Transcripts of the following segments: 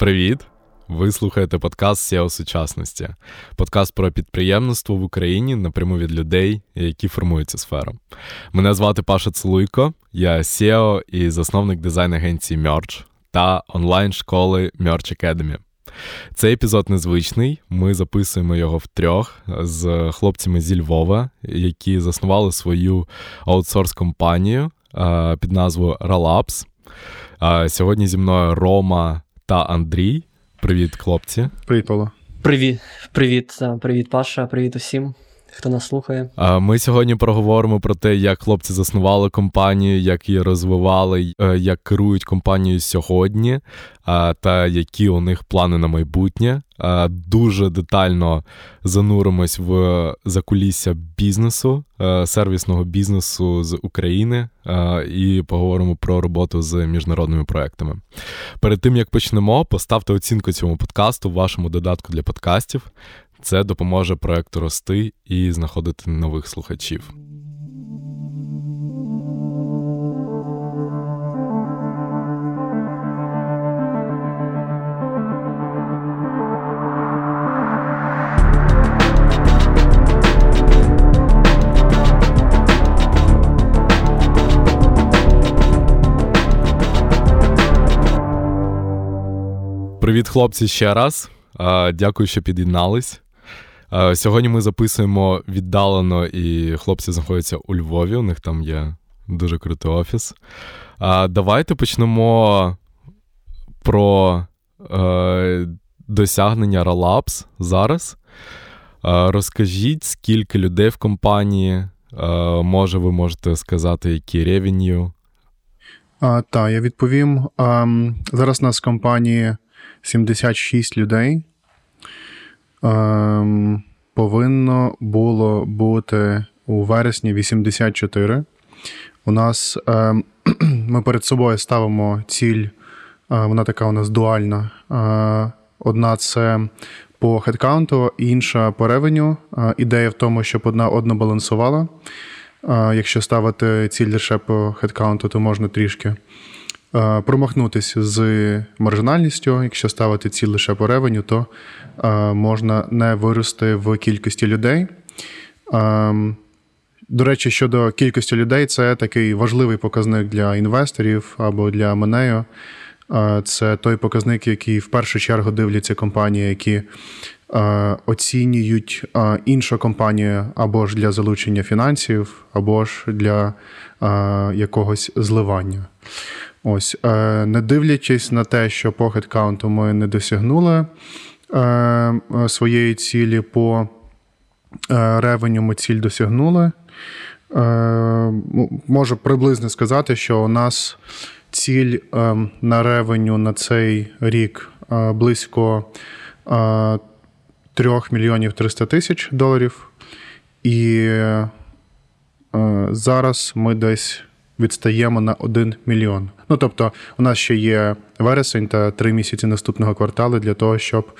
Привіт! Ви слухаєте подкаст SEO сучасності, подкаст про підприємництво в Україні напряму від людей, які формують цю сферу. Мене звати Паша Целуйко, я SEO і засновник дизайн-агенції Merch та онлайн-школи Merch Academy. Цей епізод незвичний. Ми записуємо його втрьох з хлопцями зі Львова, які заснували свою аутсорс-компанію під назвою Ralabs. Сьогодні зі мною Рома та Андрій. Привіт, хлопці. Привіт, Павло. Привіт, привіт, привіт, Паша. Привіт усім хто нас слухає. Ми сьогодні проговоримо про те, як хлопці заснували компанію, як її розвивали, е, як керують компанією сьогодні, та які у них плани на майбутнє. Дуже детально зануримось в закулісся бізнесу, е, сервісного бізнесу з України і поговоримо про роботу з міжнародними проектами. Перед тим як почнемо, поставте оцінку цьому подкасту в вашому додатку для подкастів. Це допоможе проекту рости і знаходити нових слухачів. Привіт, хлопці, ще раз. Дякую, що під'єднались. Сьогодні ми записуємо віддалено, і хлопці знаходяться у Львові. У них там є дуже крутий офіс. Давайте почнемо про е, досягнення Ralabs зараз. Розкажіть, скільки людей в компанії. Може, ви можете сказати, які ревеню? Так, я відповім. А, Зараз у нас в компанії 76 людей. Ем, Повинно було бути у вересні 84. У нас ем, ми перед собою ставимо ціль, е, вона така у нас дуальна. Е, одна це по хедкаунту, інша по ревеню. Е, ідея в тому, щоб одна одна балансувала. Е, якщо ставити ціль лише по хедкаунту, то можна трішки промахнутися з маржинальністю. Якщо ставити ціль лише по ревеню, то е, можна не вирости в кількості людей. Е, до речі, щодо кількості людей, це такий важливий показник для інвесторів або для Менею. Це той показник, який в першу чергу дивляться компанії, які оцінюють іншу компанію або ж для залучення фінансів, або ж для якогось зливання. Ось, е, не дивлячись на те, що по хедкаунту ми не досягнули е, своєї цілі, по е, ревеню ми ціль досягнули. Можу приблизно сказати, що у нас ціль на ревеню на цей рік близько 3 мільйонів 300 тисяч доларів. І зараз ми десь відстаємо на 1 мільйон. Ну тобто, у нас ще є вересень та три місяці наступного кварталу для того, щоб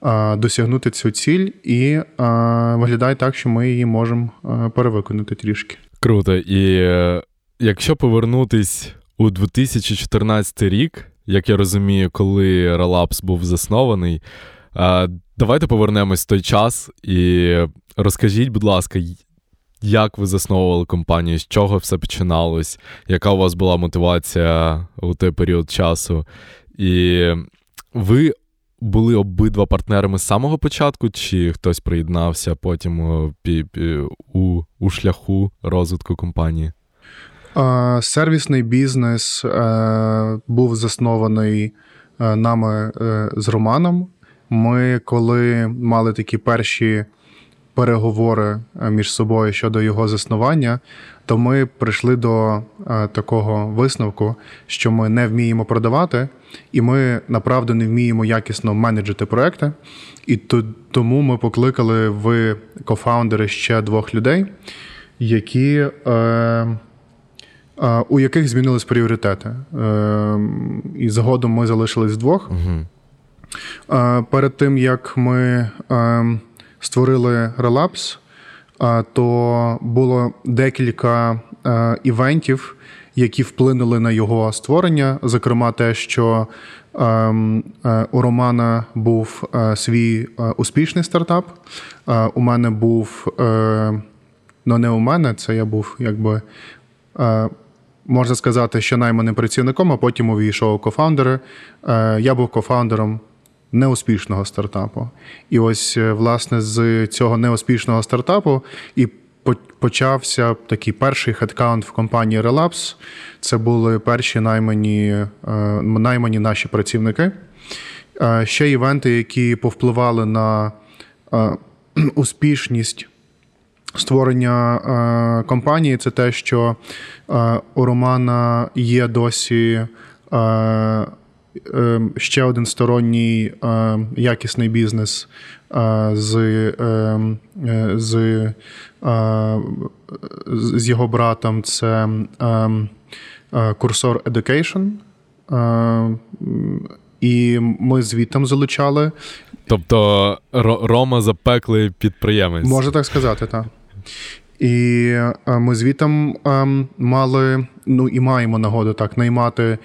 а, досягнути цю ціль, і а, виглядає так, що ми її можемо перевиконати трішки. Круто. І е, якщо повернутись у 2014 рік, як я розумію, коли Relapse був заснований. Давайте повернемось в той час і розкажіть, будь ласка, як ви засновували компанію, з чого все починалось? Яка у вас була мотивація у той період часу? І ви були обидва партнерами з самого початку, чи хтось приєднався потім у, у шляху розвитку компанії? Сервісний бізнес е, був заснований е, нами е, з Романом. Ми, коли мали такі перші переговори е, між собою щодо його заснування, то ми прийшли до е, такого висновку, що ми не вміємо продавати, і ми направду не вміємо якісно менеджити проекти. І тому ми покликали в кофаундери ще двох людей, які. Е, у яких змінились пріоритети. І згодом ми залишились вдвох. Угу. Перед тим як ми створили Relapse, то було декілька івентів, які вплинули на його створення. Зокрема, те, що ем, е, у Романа був е, свій е, успішний стартап. Е, у мене був, е, ну не у мене, це я був якби. Е, Можна сказати, що найманим працівником, а потім увійшов co-founder и. Е, Я був co-founder ом неуспішного стартапу. І ось, е, власне, з цього неуспішного стартапу і почався такий перший headcount в компанії Ralabs. Це були перші наймані, е, наймані наші працівники. Е, ще івенти, які повпливали на успішність. Створення компанії це те, що у Романа є досі ще один сторонній ем, якісний бізнес е, з ем, е, з, з його братом це курсор Education. І ми звітом залучали. Тобто Рома запеклий підприємець. Можна так сказати, так. І е, ми звітом мали, ну і маємо нагоду так наймати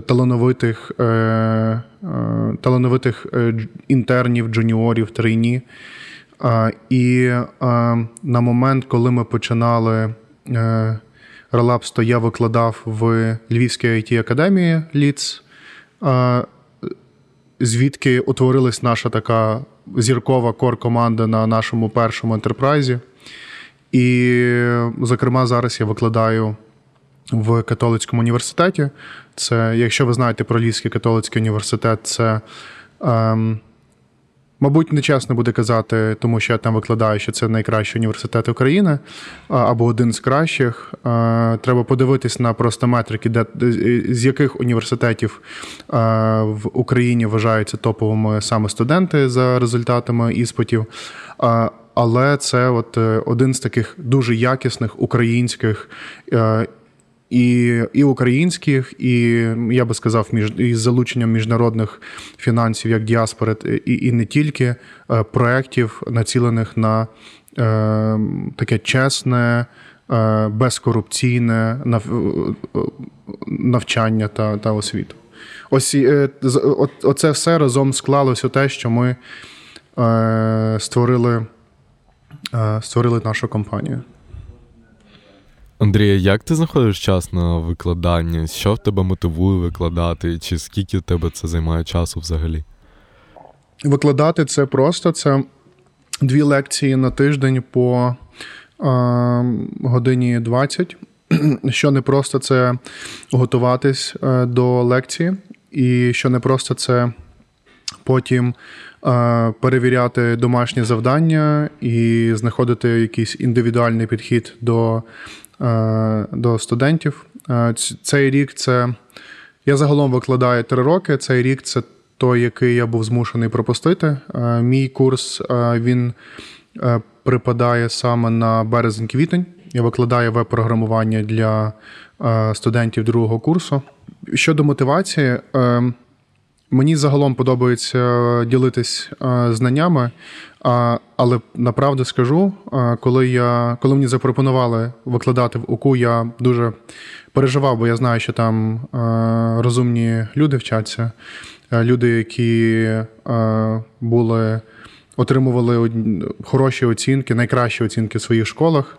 талановитих е, е, талановитих е, інтернів, джуніорів, трейні. І на момент, коли ми починали релапс, то я викладав в Львівській it академії Ліц, звідки утворилась наша така зіркова кор-команда на нашому першому ентерпрайзі. І, зокрема, зараз я викладаю в католицькому університеті. Це, якщо ви знаєте про Львівський католицький університет, це. Ем, Мабуть, нечесно буде казати, тому що я там викладаю, що це найкращий університет України або один з кращих. Треба подивитись на просто метрики, де з яких університетів в Україні вважаються топовими саме студенти за результатами іспитів. Але це от е, один з таких дуже якісних українських е, і і українських, і я би сказав, між із залученням міжнародних фінансів як діаспори, і і не тільки е, проєктів, націлених на е, таке чесне, е, безкорупційне навчання та та освіту. Ось е, оце все разом склалося те, що ми е, створили, е, створили нашу компанію. Андрія, як ти знаходиш час на викладання? Що в тебе мотивує викладати? Чи скільки в тебе це займає часу взагалі? Викладати це просто це дві лекції на тиждень по е, годині 20. Що не просто це готуватись е, до лекції, і що не просто це потім е, перевіряти домашні завдання і знаходити якийсь індивідуальний підхід до до студентів. Е, цей рік це. Я загалом викладаю три роки. Цей рік це той, який я був змушений пропустити. Е, мій курс він припадає саме на березень-квітень. Я викладаю веб-програмування для студентів другого курсу. Щодо мотивації, Мені загалом подобається ділитись знаннями, але направду скажу, коли я коли мені запропонували викладати в УКУ, я дуже переживав, бо я знаю, що там розумні люди вчаться, люди, які були отримували хороші оцінки, найкращі оцінки в своїх школах.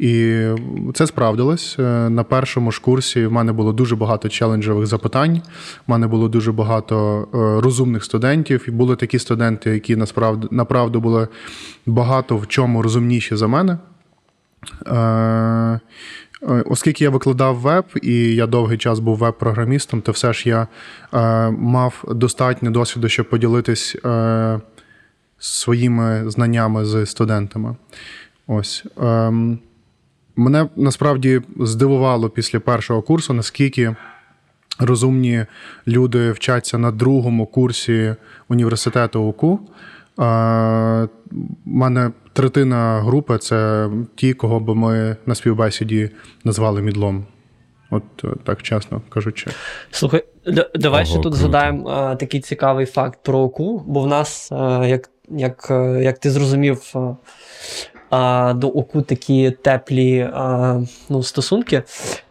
І це справдилось. Е, на першому ж курсі в мене було дуже багато челенджових запитань. У мене було дуже багато е, розумних студентів, і були такі студенти, які насправді направду були багато в чому розумніші за мене. Е, оскільки я викладав веб і я довгий час був веб-програмістом, то все ж я мав достатньо досвіду, щоб поділитись своїми знаннями з студентами. Ось. Мене насправді здивувало після першого курсу, наскільки розумні люди вчаться на другому курсі університету УКУ. У мене третина групи це ті, кого би ми на співбесіді назвали мідлом. От так чесно кажучи. Слухай, давай ще тут згадаємо такий цікавий факт про ОКУ, бо в нас, а, як як, як ти зрозумів, а, до ОКУ такі теплі а, ну, стосунки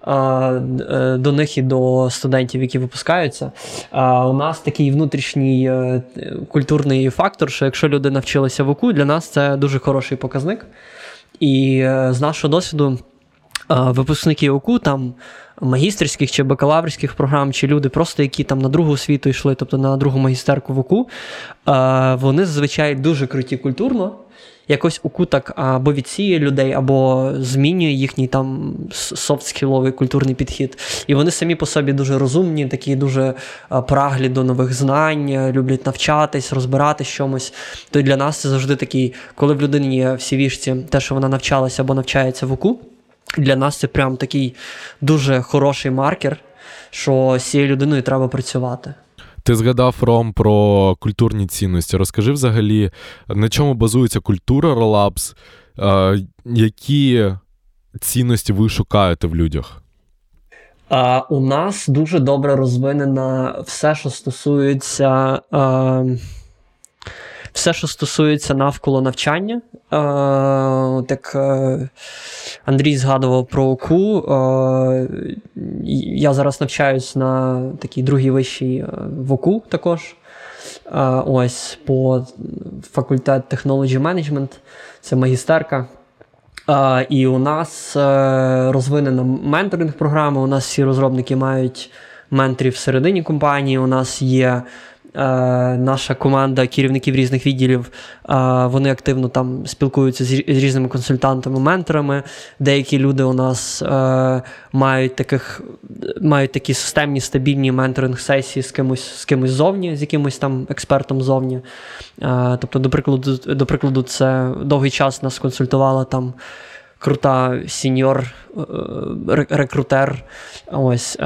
а, е, до них і до студентів, які випускаються. А, У нас такий внутрішній е, культурний фактор, що якщо люди навчилися в ОКУ, для нас це дуже хороший показник. І е, з нашого досвіду. Випускники ОКУ, там магістерських чи бакалаврських програм, чи люди, просто які там на другу освіту йшли, тобто на другу магістерку в ОКУ, вони зазвичай дуже круті культурно. Якось УКУ так або відсіє людей, або змінює їхній там софт-скіловий культурний підхід. І вони самі по собі дуже розумні, такі дуже праглі до нових знань, люблять навчатись, розбиратись чомусь. То для нас це завжди такий, коли в людині є в сівішці те, що вона навчалася або навчається в УКУ. Для нас це прям такий дуже хороший маркер, що з цією людиною треба працювати. Ти згадав Ром про культурні цінності. Розкажи взагалі, на чому базується культура ролапс, які цінності ви шукаєте в людях? А, У нас дуже добре розвинена все, що стосується. А все, що стосується навколо навчання, е, так е, Андрій згадував про ОКУ. Е, я зараз навчаюсь на такій другій вищій в ОКУ також. Ось по факультет Technology Management, це магістерка. І у нас розвинена менторинг-програма. У нас всі розробники мають менторів всередині компанії. У нас є наша команда керівників різних відділів е, вони активно там спілкуються з різними консультантами, менторами. Деякі люди у нас е, мають таких мають такі системні стабільні менторинг-сесії з кимось з кимось зовні, з якимось там експертом зовні. Тобто, до прикладу, до прикладу, це довгий час нас консультувала там. Крута senior рекрутер. Ось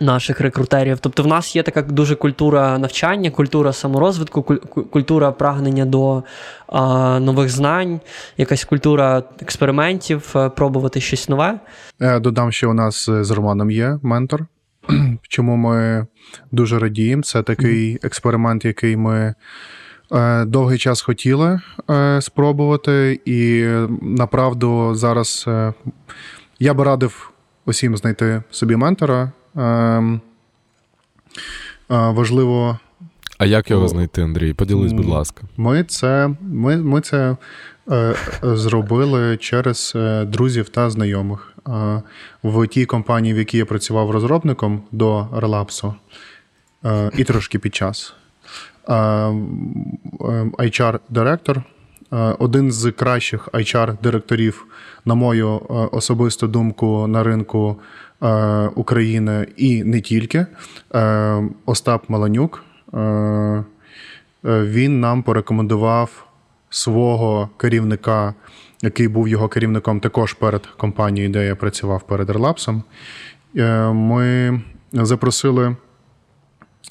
наших рекрутерів. Тобто, в нас є така дуже культура навчання, культура саморозвитку, культура прагнення до а, нових знань, якась культура експериментів, е, пробувати щось нове. Я додам, що у нас з Романом є ментор. Чому ми дуже радіємо? Це такий експеримент, який ми. Е, довгий час хотіли е, спробувати, і направду зараз я би радив усім знайти собі ментора, важливо. А як його знайти, Андрій? Поділись, будь ласка. Ми це ми, ми це е, зробили через е, друзів та знайомих. Е, в тій компанії, в якій я працював розробником до релапсу, е, і трошки під час. HR-директор, е, е, один з кращих HR-директорів, на мою особисту думку, на ринку України і не тільки. Е, Остап Маланюк. Е, він нам порекомендував свого керівника, який був його керівником також перед компанією, де я працював перед Релапсом. Ми запросили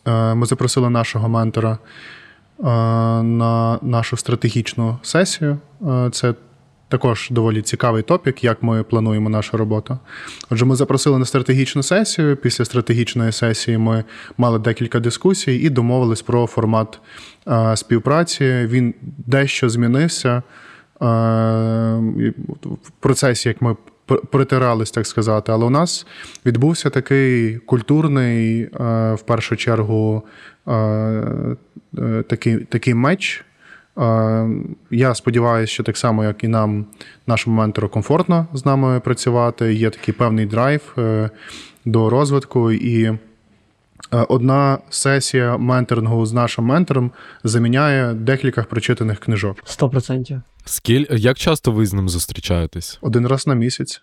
ми запросили нашого ментора на нашу стратегічну сесію. Це також доволі цікавий топік, як ми плануємо нашу роботу. Отже, ми запросили на стратегічну сесію. Після стратегічної сесії ми мали декілька дискусій і домовились про формат е, співпраці. Він дещо змінився е, в процесі, як ми притирались, так сказати. Але у нас відбувся такий культурний, е, в першу чергу, такий, такий меч. Я сподіваюся, що так само, як і нам, нашому ментору, комфортно з нами працювати. Є такий певний драйв е, до розвитку. І е, одна сесія менторингу з нашим ментором заміняє декілька прочитаних книжок. Сто процентів. Скіль... Як часто ви з ним зустрічаєтесь? Один раз на місяць,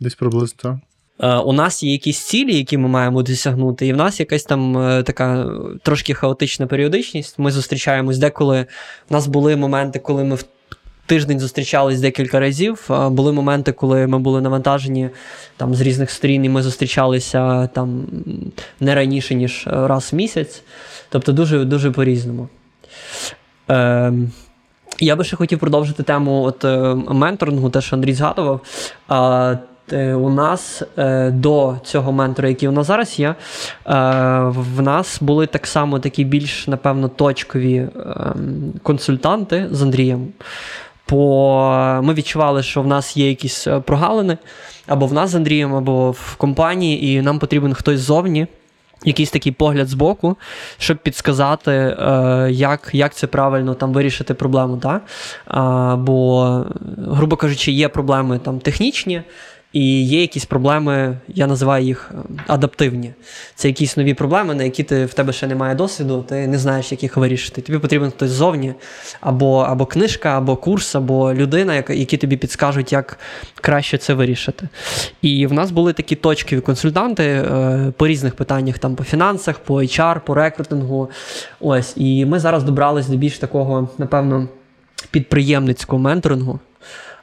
десь приблизно. Е, у нас є якісь цілі, які ми маємо досягнути, і в нас якась там е, така трошки хаотична періодичність. Ми зустрічаємось деколи. У нас були моменти, коли ми в тиждень зустрічались декілька разів. Були моменти, коли ми були навантажені там з різних сторін, і ми зустрічалися там не раніше, ніж раз в місяць. Тобто, дуже дуже по-різному. Е, я би ще хотів продовжити тему от е, менторингу, те, що Андрій згадував. Е, у нас е, до цього ментора, який у нас зараз є, е, в нас були так само такі більш, напевно, точкові ем, консультанти з Андрієм. по ми відчували, що в нас є якісь прогалини або в нас з Андрієм, або в компанії, і нам потрібен хтось ззовні. Якийсь такий погляд з боку, щоб підсказати, як як це правильно там вирішити проблему. Да? Бо, грубо кажучи, є проблеми там технічні, і є якісь проблеми, я називаю їх е, адаптивні. Це якісь нові проблеми, на які ти в тебе ще немає досвіду, ти не знаєш, як їх вирішити. Тобі потрібен хтось ззовні, або або книжка, або курс, або людина, які тобі підскажуть, як краще це вирішити. І в нас були такі точкові консультанти е, по різних питаннях, там по фінансах, по HR, по рекрутингу. Ось. І ми зараз добрались до більш такого, напевно, підприємницького менторингу.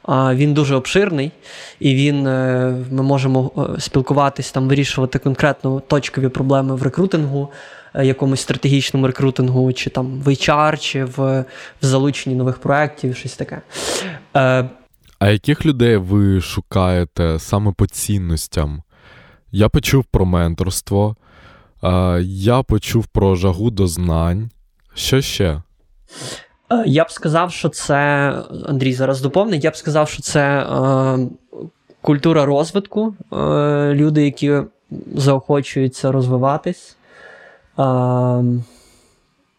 Він дуже обширний, і він е, ми можемо е, спілкуватись там, вирішувати конкретно точкові проблеми в рекрутингу, е, якомусь стратегічному рекрутингу, чи там в HR, чи в, в залученні нових проєктів, щось таке. А яких людей ви шукаєте саме по цінностям? Я почув про менторство, я почув про жагу до знань. Що ще? Е, я б сказав, що це Андрій зараз доповнить. Я б сказав, що це е, культура розвитку, е, люди, які заохочуються розвиватись,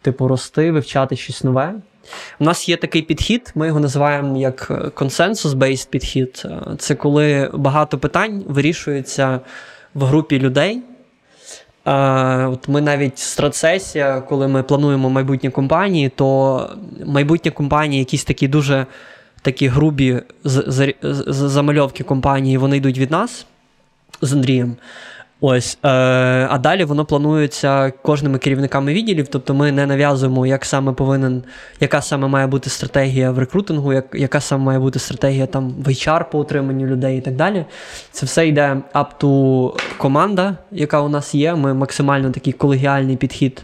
типу, рости, вивчати щось нове. У нас є такий підхід, ми його називаємо як консенсус-based підхід. Це коли багато питань вирішується в групі людей. А, от Ми навіть стратсесія, коли ми плануємо майбутні компанії, то майбутні компанії, якісь такі дуже такі грубі замальовки компанії, вони йдуть від нас з Андрієм. Ось, е, А далі воно планується кожними керівниками відділів, тобто ми не нав'язуємо, як саме повинен, яка саме має бути стратегія в рекрутингу, як, яка саме має бути стратегія там в HR по утриманню людей і так далі. Це все йде up to команда, яка у нас є. Ми максимально такий колегіальний підхід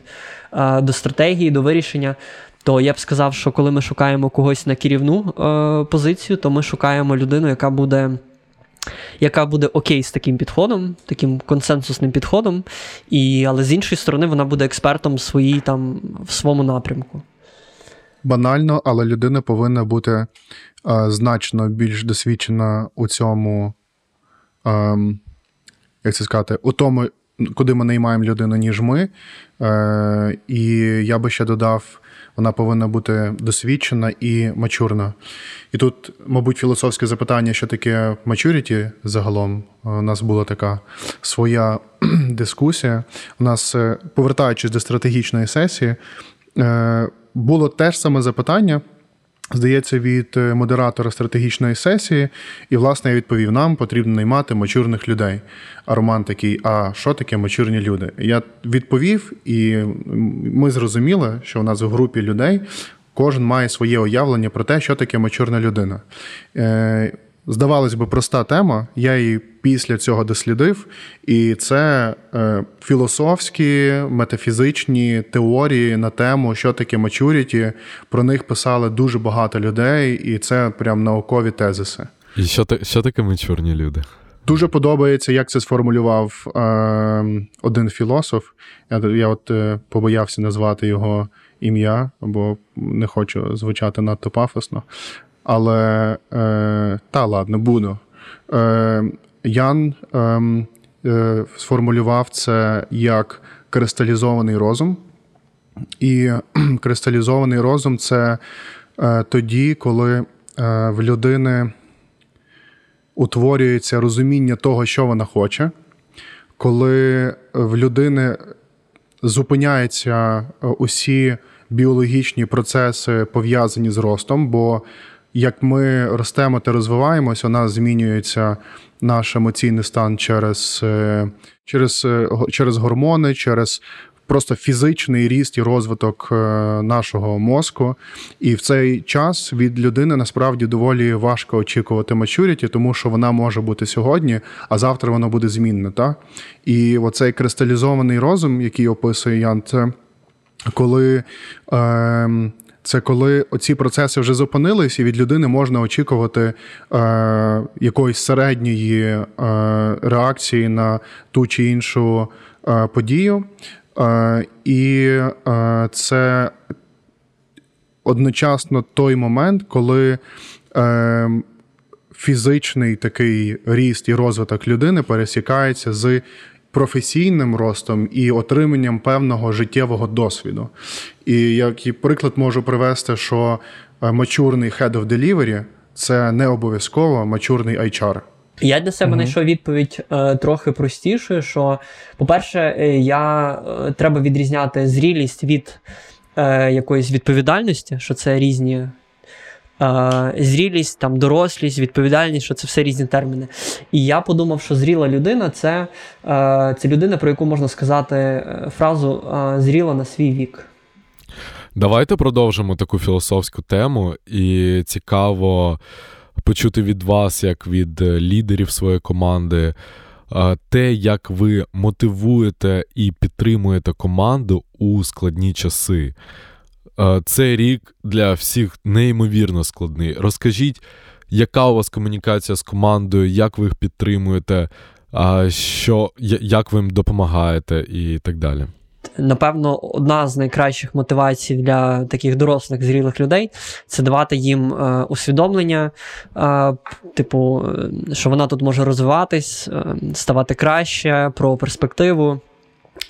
е, до стратегії, до вирішення. То я б сказав, що коли ми шукаємо когось на керівну е, позицію, то ми шукаємо людину, яка буде яка буде окей з таким підходом, таким консенсусним підходом, і, але з іншої сторони, вона буде експертом своїй, там, в своєму напрямку. Банально, але людина повинна бути е, значно більш досвідчена у цьому, е, як це сказати, у тому, куди ми наймаємо людину, ніж ми. Е, І я би ще додав вона повинна бути досвідчена і мачурна. І тут, мабуть, філософське запитання, що таке мачуріті загалом. У нас була така своя дискусія. У нас, е, повертаючись до стратегічної сесії, було було теж саме запитання. Здається, від е, модератора стратегічної сесії, і, власне, я відповів: нам потрібно наймати мочурних людей. А Роман такий: а що таке мочурні люди? Я відповів, і ми зрозуміли, що у нас в групі людей кожен має своє уявлення про те, що таке мачурна людина. Здавалось би, проста тема. Я її після цього дослідив, і це е, філософські метафізичні теорії на тему, що таке мачуріті. Про них писали дуже багато людей, і це прям наукові тезиси. І що що таке мачурні люди? Дуже подобається, як це сформулював е, один філософ. Я я от е, побоявся назвати його ім'я, бо не хочу звучати надто пафосно. Але е, та ладно, буду. Е, Ян е, е, сформулював це як кристалізований розум. І кристалізований розум це е, тоді, коли е, в людини утворюється розуміння того, що вона хоче, коли в людини зупиняються е, усі біологічні процеси пов'язані з ростом. бо як ми ростемо та розвиваємося, у нас змінюється наш емоційний стан через е, через, е, через гормони, через просто фізичний ріст і розвиток е, нашого мозку. І в цей час від людини насправді доволі важко очікувати мачуріті, тому що вона може бути сьогодні, а завтра вона буде змінна. Так? І оцей кристалізований розум, який описує Ян, це коли. Е, це коли оці процеси вже зупинились, і від людини можна очікувати е, якоїсь середньої е, реакції на ту чи іншу е, подію. Е, І е, це одночасно той момент, коли. Е, Фізичний такий ріст і розвиток людини пересікається з професійним ростом і отриманням певного життєвого досвіду. І як і приклад можу привести, що е, мачурний head of delivery – це не обов'язково мачурний HR. Я для себе знайшов відповідь е, трохи простішою, що, по-перше, е, я е, треба відрізняти зрілість від е, якоїсь відповідальності, що це різні зрілість, там, дорослість, відповідальність, що це все різні терміни. І я подумав, що зріла людина це це людина, про яку можна сказати е, фразу зріла на свій вік. Давайте продовжимо таку філософську тему, і цікаво почути від вас, як від лідерів своєї команди, те, як ви мотивуєте і підтримуєте команду у складні часи. Цей рік для всіх неймовірно складний. Розкажіть, яка у вас комунікація з командою, як ви їх підтримуєте, що, як ви їм допомагаєте і так далі? Напевно, одна з найкращих мотивацій для таких дорослих зрілих людей це давати їм е, усвідомлення, е, типу, що вона тут може розвиватись, е, ставати краще, про перспективу.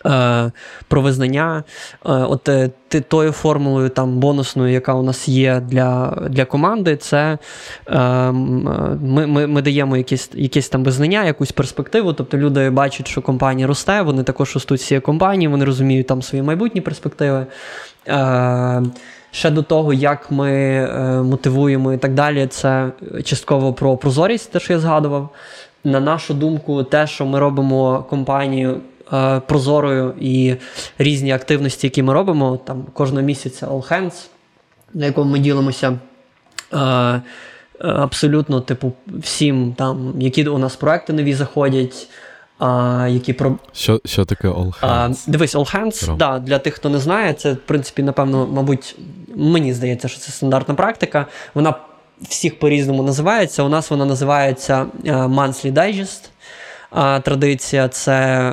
Е, про визнання. Е, от е, тою формулою там бонусною, яка у нас є для для команди, це ми ми, ми даємо якісь якісь там визнання, якусь перспективу. Тобто люди бачать, що компанія росте, вони також ростуть цієї компанії, вони розуміють там свої майбутні перспективи. Ще до того, як ми мотивуємо і так далі, це частково про прозорість, те, що я згадував. На нашу думку, те, що ми робимо компанію Е, прозорою і різні активності, які ми робимо. Там Кожного місяця All Hands, на якому ми ділимося. Е, е, абсолютно, типу, всім, там, які у нас проекти нові заходять. А, які про... Що що таке All Hands? А, Дивись, All Hands, да, для тих, хто не знає, це, в принципі, напевно, мабуть, мені здається, що це стандартна практика. Вона всіх по-різному називається. У нас вона називається Monthly Digest. А, Традиція це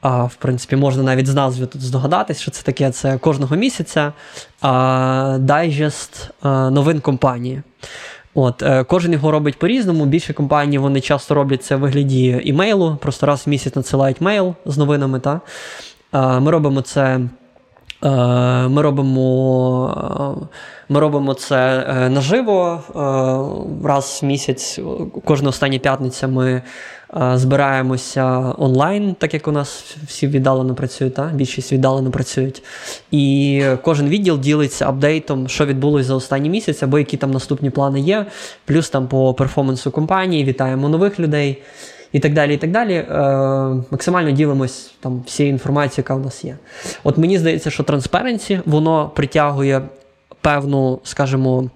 а, В принципі, можна навіть з назви тут здогадатись, що це таке це кожного місяця а, дайджест а, новин компанії. От, е, Кожен його робить по-різному. Більше компаній вони часто роблять це в вигляді імейлу, просто раз в місяць надсилають мейл з новинами. Та? Ми робимо це. Ми робимо ми робимо це е, наживо. Раз в місяць, кожна остання п'ятниця ми збираємося онлайн, так як у нас всі віддалено працюють, та? більшість віддалено працюють. І кожен відділ ділиться апдейтом, що відбулося за останній місяць, або які там наступні плани є. Плюс там по перформансу компанії, вітаємо нових людей. І так далі, і так далі. Е, Максимально ділимось там всією інформацією, яка у нас є. От мені здається, що Transparency, воно притягує певну, скажімо,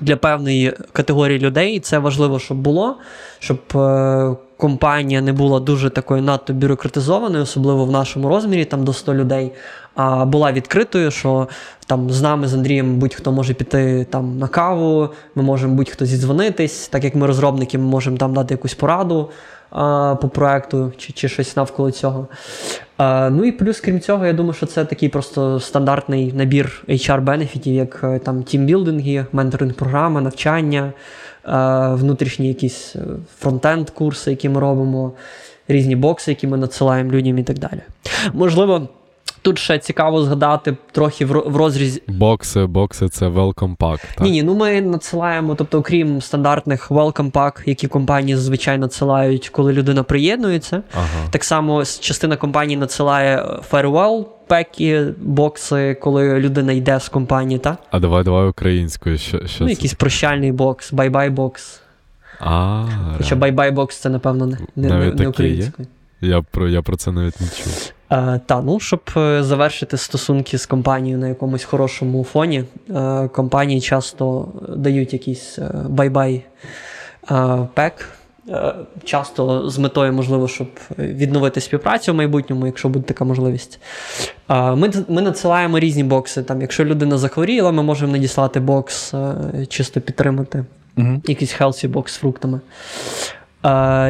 для певної категорії людей. Це важливо, щоб було, щоб е, компанія не була дуже такою надто бюрократизованою, особливо в нашому розмірі, там до 100 людей, а була відкритою, що там з нами, з Андрієм, будь-хто може піти там на каву, ми можемо будь-хто зідзвонитись, так як ми розробники, ми можемо там дати якусь пораду а, по проекту чи чи щось навколо цього. А, Ну і плюс, крім цього, я думаю, що це такий просто стандартний набір HR-бенефітів, як е, там тімбілдинги, менторинг програми, навчання. Е, внутрішні якісь е, фронтенд курси, які ми робимо, різні бокси, які ми надсилаємо людям і так далі. Можливо. Тут ще цікаво згадати трохи в розрізі. Бокси, бокси це welcome pack. так? Ні, ні, ну ми надсилаємо, тобто, окрім стандартних welcome pack, які компанії зазвичай надсилають, коли людина приєднується. Ага. Так само частина компаній надсилає farewell pack и, бокси, коли людина йде з компанії, так? А давай давай українською. Що, що Ну, якийсь прощальний бокс, bye-bye бокс. А, Хоча bye-bye бокс це, напевно, не не, не українською. Я про я про це навіть не чув. Е, Та, ну, щоб е, завершити стосунки з компанією на якомусь хорошому фоні, е, компанії часто дають якийсь bye-bye pack. Е, часто з метою, можливо, щоб відновити співпрацю в майбутньому, якщо буде така можливість. Ми ми надсилаємо різні бокси. Там, Якщо людина захворіла, ми можемо надіслати бокс, е, чисто підтримати. Угу. Якийсь healthy бокс з фруктами.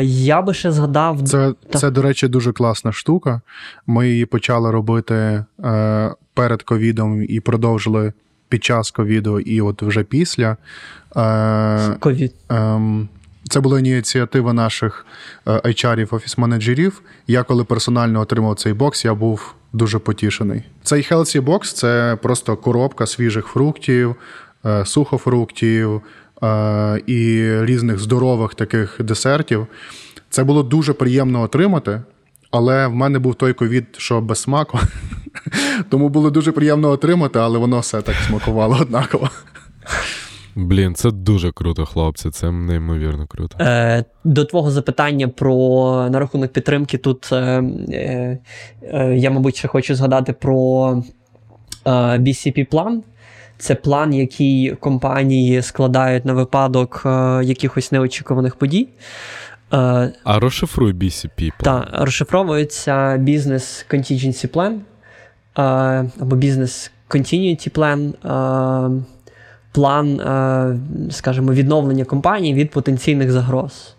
Я би ще згадав. Це, це, до речі, дуже класна штука. Ми її почали робити е, перед ковідом і продовжили під час ковіду і от вже після. Ковід. Ем, це була ініціатива наших HR-ів, офіс-менеджерів. Я коли персонально отримав цей бокс, я був дуже потішений. Цей Healthy Box – це просто коробка свіжих фруктів, е, сухофруктів е, і різних здорових таких десертів. Це було дуже приємно отримати, але в мене був той ковід, що без смаку. Тому було дуже приємно отримати, але воно все так смакувало однаково. Блін, це дуже круто, хлопці. Це неймовірно круто. Е, До твого запитання про на рахунок підтримки. Тут е, е, е, я, мабуть, ще хочу згадати про е, BCP-план. Це план, який компанії складають на випадок е, якихось неочікуваних подій. Е, а розшифруй BCP. Так, розшифровується бізнес Contingency Plan е, або бізнес Continuity Plan. План, скажімо, відновлення компанії від потенційних загроз.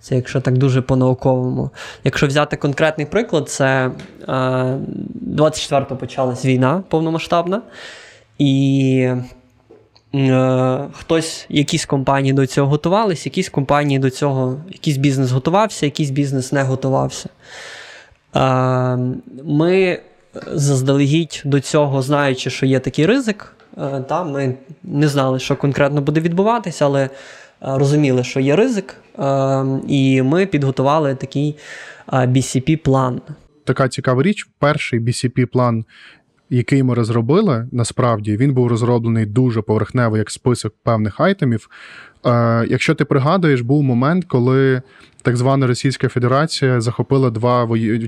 Це якщо так дуже по-науковому. Якщо взяти конкретний приклад, це 24-го почалась війна повномасштабна, і е, хтось, якісь компанії до цього готувалися, якісь компанії до цього, якийсь бізнес готувався, якийсь бізнес не готувався. Е, ми заздалегідь до цього, знаючи, що є такий ризик, Е, та, Ми не знали, що конкретно буде відбуватися, але е, розуміли, що є ризик, е, і ми підготували такий BCP-план. Така цікава річ. Перший BCP-план, який ми розробили, насправді він був розроблений дуже поверхнево, як список певних айтемів. Якщо ти пригадуєш, був момент, коли так звана Російська Федерація захопила два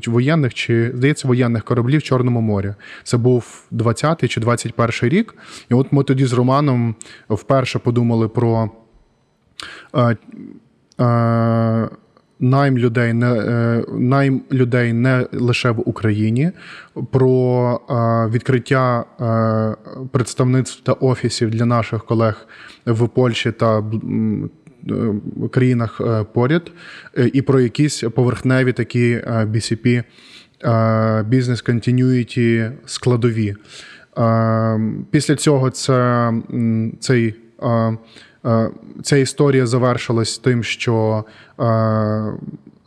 воєнних чи здається воєнних кораблів в Чорному морі. Це був 20-й чи 21-й рік. І от ми тоді з Романом вперше подумали про. Е, е, Найм людей не е, найм людей не лише в Україні, про відкриття представництв та офісів для наших колег в Польщі та Е, країнах е, поряд, е, і про якісь поверхневі такі BCP бізнес continuity складові. Після цього це, цей. Ця історія завершилась тим, що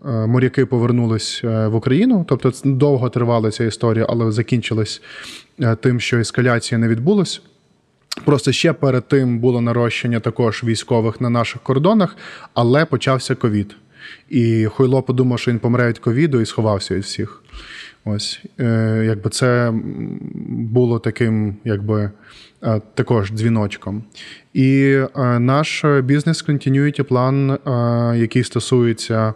моряки повернулись в Україну. Тобто довго тривала ця історія, але закінчилась тим, що ескаляція не відбулась. Просто ще перед тим було нарощення також військових на наших кордонах, але почався ковід. І Хойло подумав, що він помре від ковіду і сховався від всіх. Ось, е, якби це було таким, якби е, також дзвіночком. І е, наш бізнес continuity план, який стосується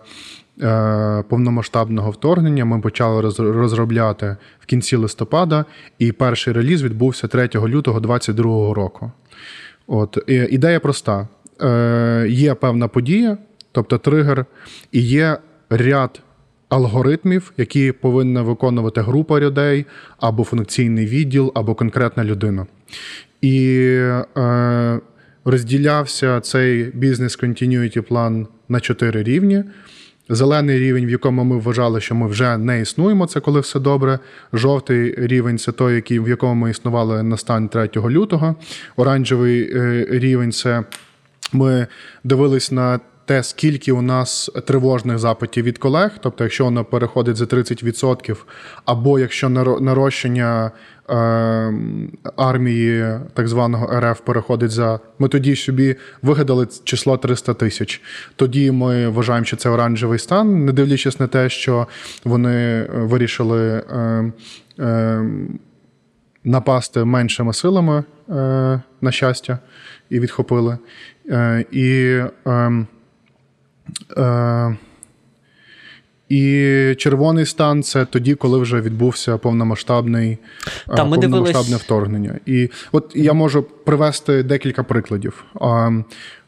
повномасштабного вторгнення ми почали розробляти в кінці листопада, і перший реліз відбувся 3 лютого 2022 року. От Ідея проста: є певна подія, тобто тригер, і є ряд алгоритмів, які повинна виконувати група людей, або функційний відділ, або конкретна людина. І е, розділявся цей бізнес continuity план на чотири рівні. Зелений рівень, в якому ми вважали, що ми вже не існуємо, це коли все добре. Жовтий рівень це той, який, в якому ми існували на стан 3 лютого. Оранжевий е, рівень це ми дивились на те, скільки у нас тривожних запитів від колег, тобто, якщо воно переходить за 30%, або якщо нарощення е, армії так званого РФ переходить за. Ми тоді собі вигадали число 300 тисяч. Тоді ми вважаємо, що це оранжевий стан, не дивлячись на те, що вони вирішили. Е, е, Напасти меншими силами, е, на щастя, і відхопили. Е, і Е, І червоний стан це тоді, коли вже відбувся повномасштабний е, Та, ми повномасштабне дивились... вторгнення. І от я можу привести декілька прикладів.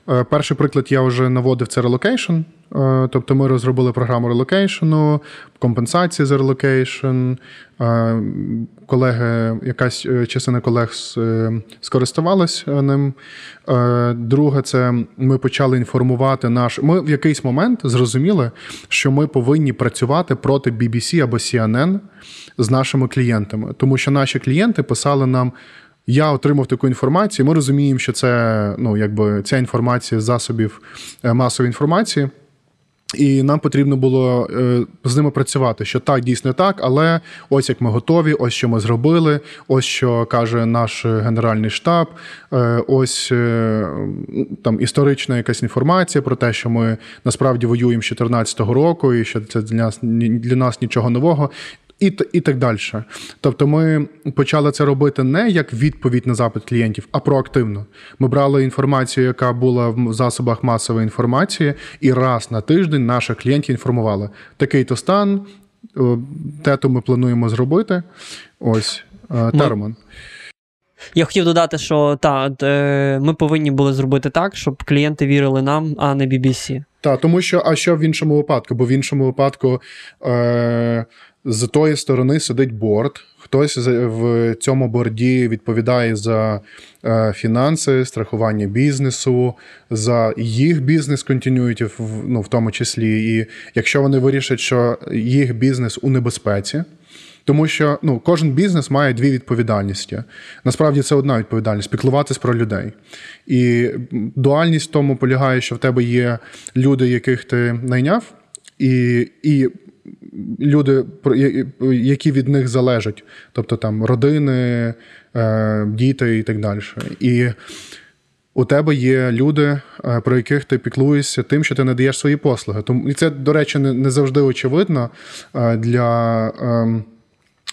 Е, перший приклад я вже наводив це relocation. Е, тобто ми розробили програму relocation у, компенсації за relocation. Е, колеги, якась частина колег скористувалась ним. Друге, це ми почали інформувати наш. Ми в якийсь момент зрозуміли, що ми повинні працювати проти BBC або CNN з нашими клієнтами, тому що наші клієнти писали нам Я отримав таку інформацію. Ми розуміємо, що це ну, якби ця інформація з засобів е, масової інформації. І нам потрібно було е, з ними працювати, що так, дійсно так, але ось як ми готові, ось що ми зробили, ось що каже наш генеральний штаб, е, ось там історична якась інформація про те, що ми насправді воюємо з 2014 року, і що це для нас для нас нічого нового і і так далі. Тобто, ми почали це робити не як відповідь на запит клієнтів, а проактивно. Ми брали інформацію, яка була в засобах масової інформації, і раз на тиждень наших клієнтів інформували. Такий то стан, те то ми плануємо зробити. Ось е, та, Роман. Я хотів додати, що та, е, ми повинні були зробити так, щоб клієнти вірили нам, а не BBC. Так, тому що, а що в іншому випадку? Бо в іншому випадку е, з тої сторони сидить борт. Хтось в цьому борді відповідає за е, фінанси, страхування бізнесу, за їх бізнес континюїті, ну, в тому числі. І якщо вони вирішать, що їх бізнес у небезпеці. Тому що ну, кожен бізнес має дві відповідальності. Насправді це одна відповідальність піклуватись про людей. І дуальність в тому полягає, що в тебе є люди, яких ти найняв, і і люди, які від них залежать, тобто там родини, е, діти і так далі. І у тебе є люди, е, про яких ти піклуєшся тим, що ти надаєш свої послуги. І це, до речі, не завжди очевидно е, для. Ем,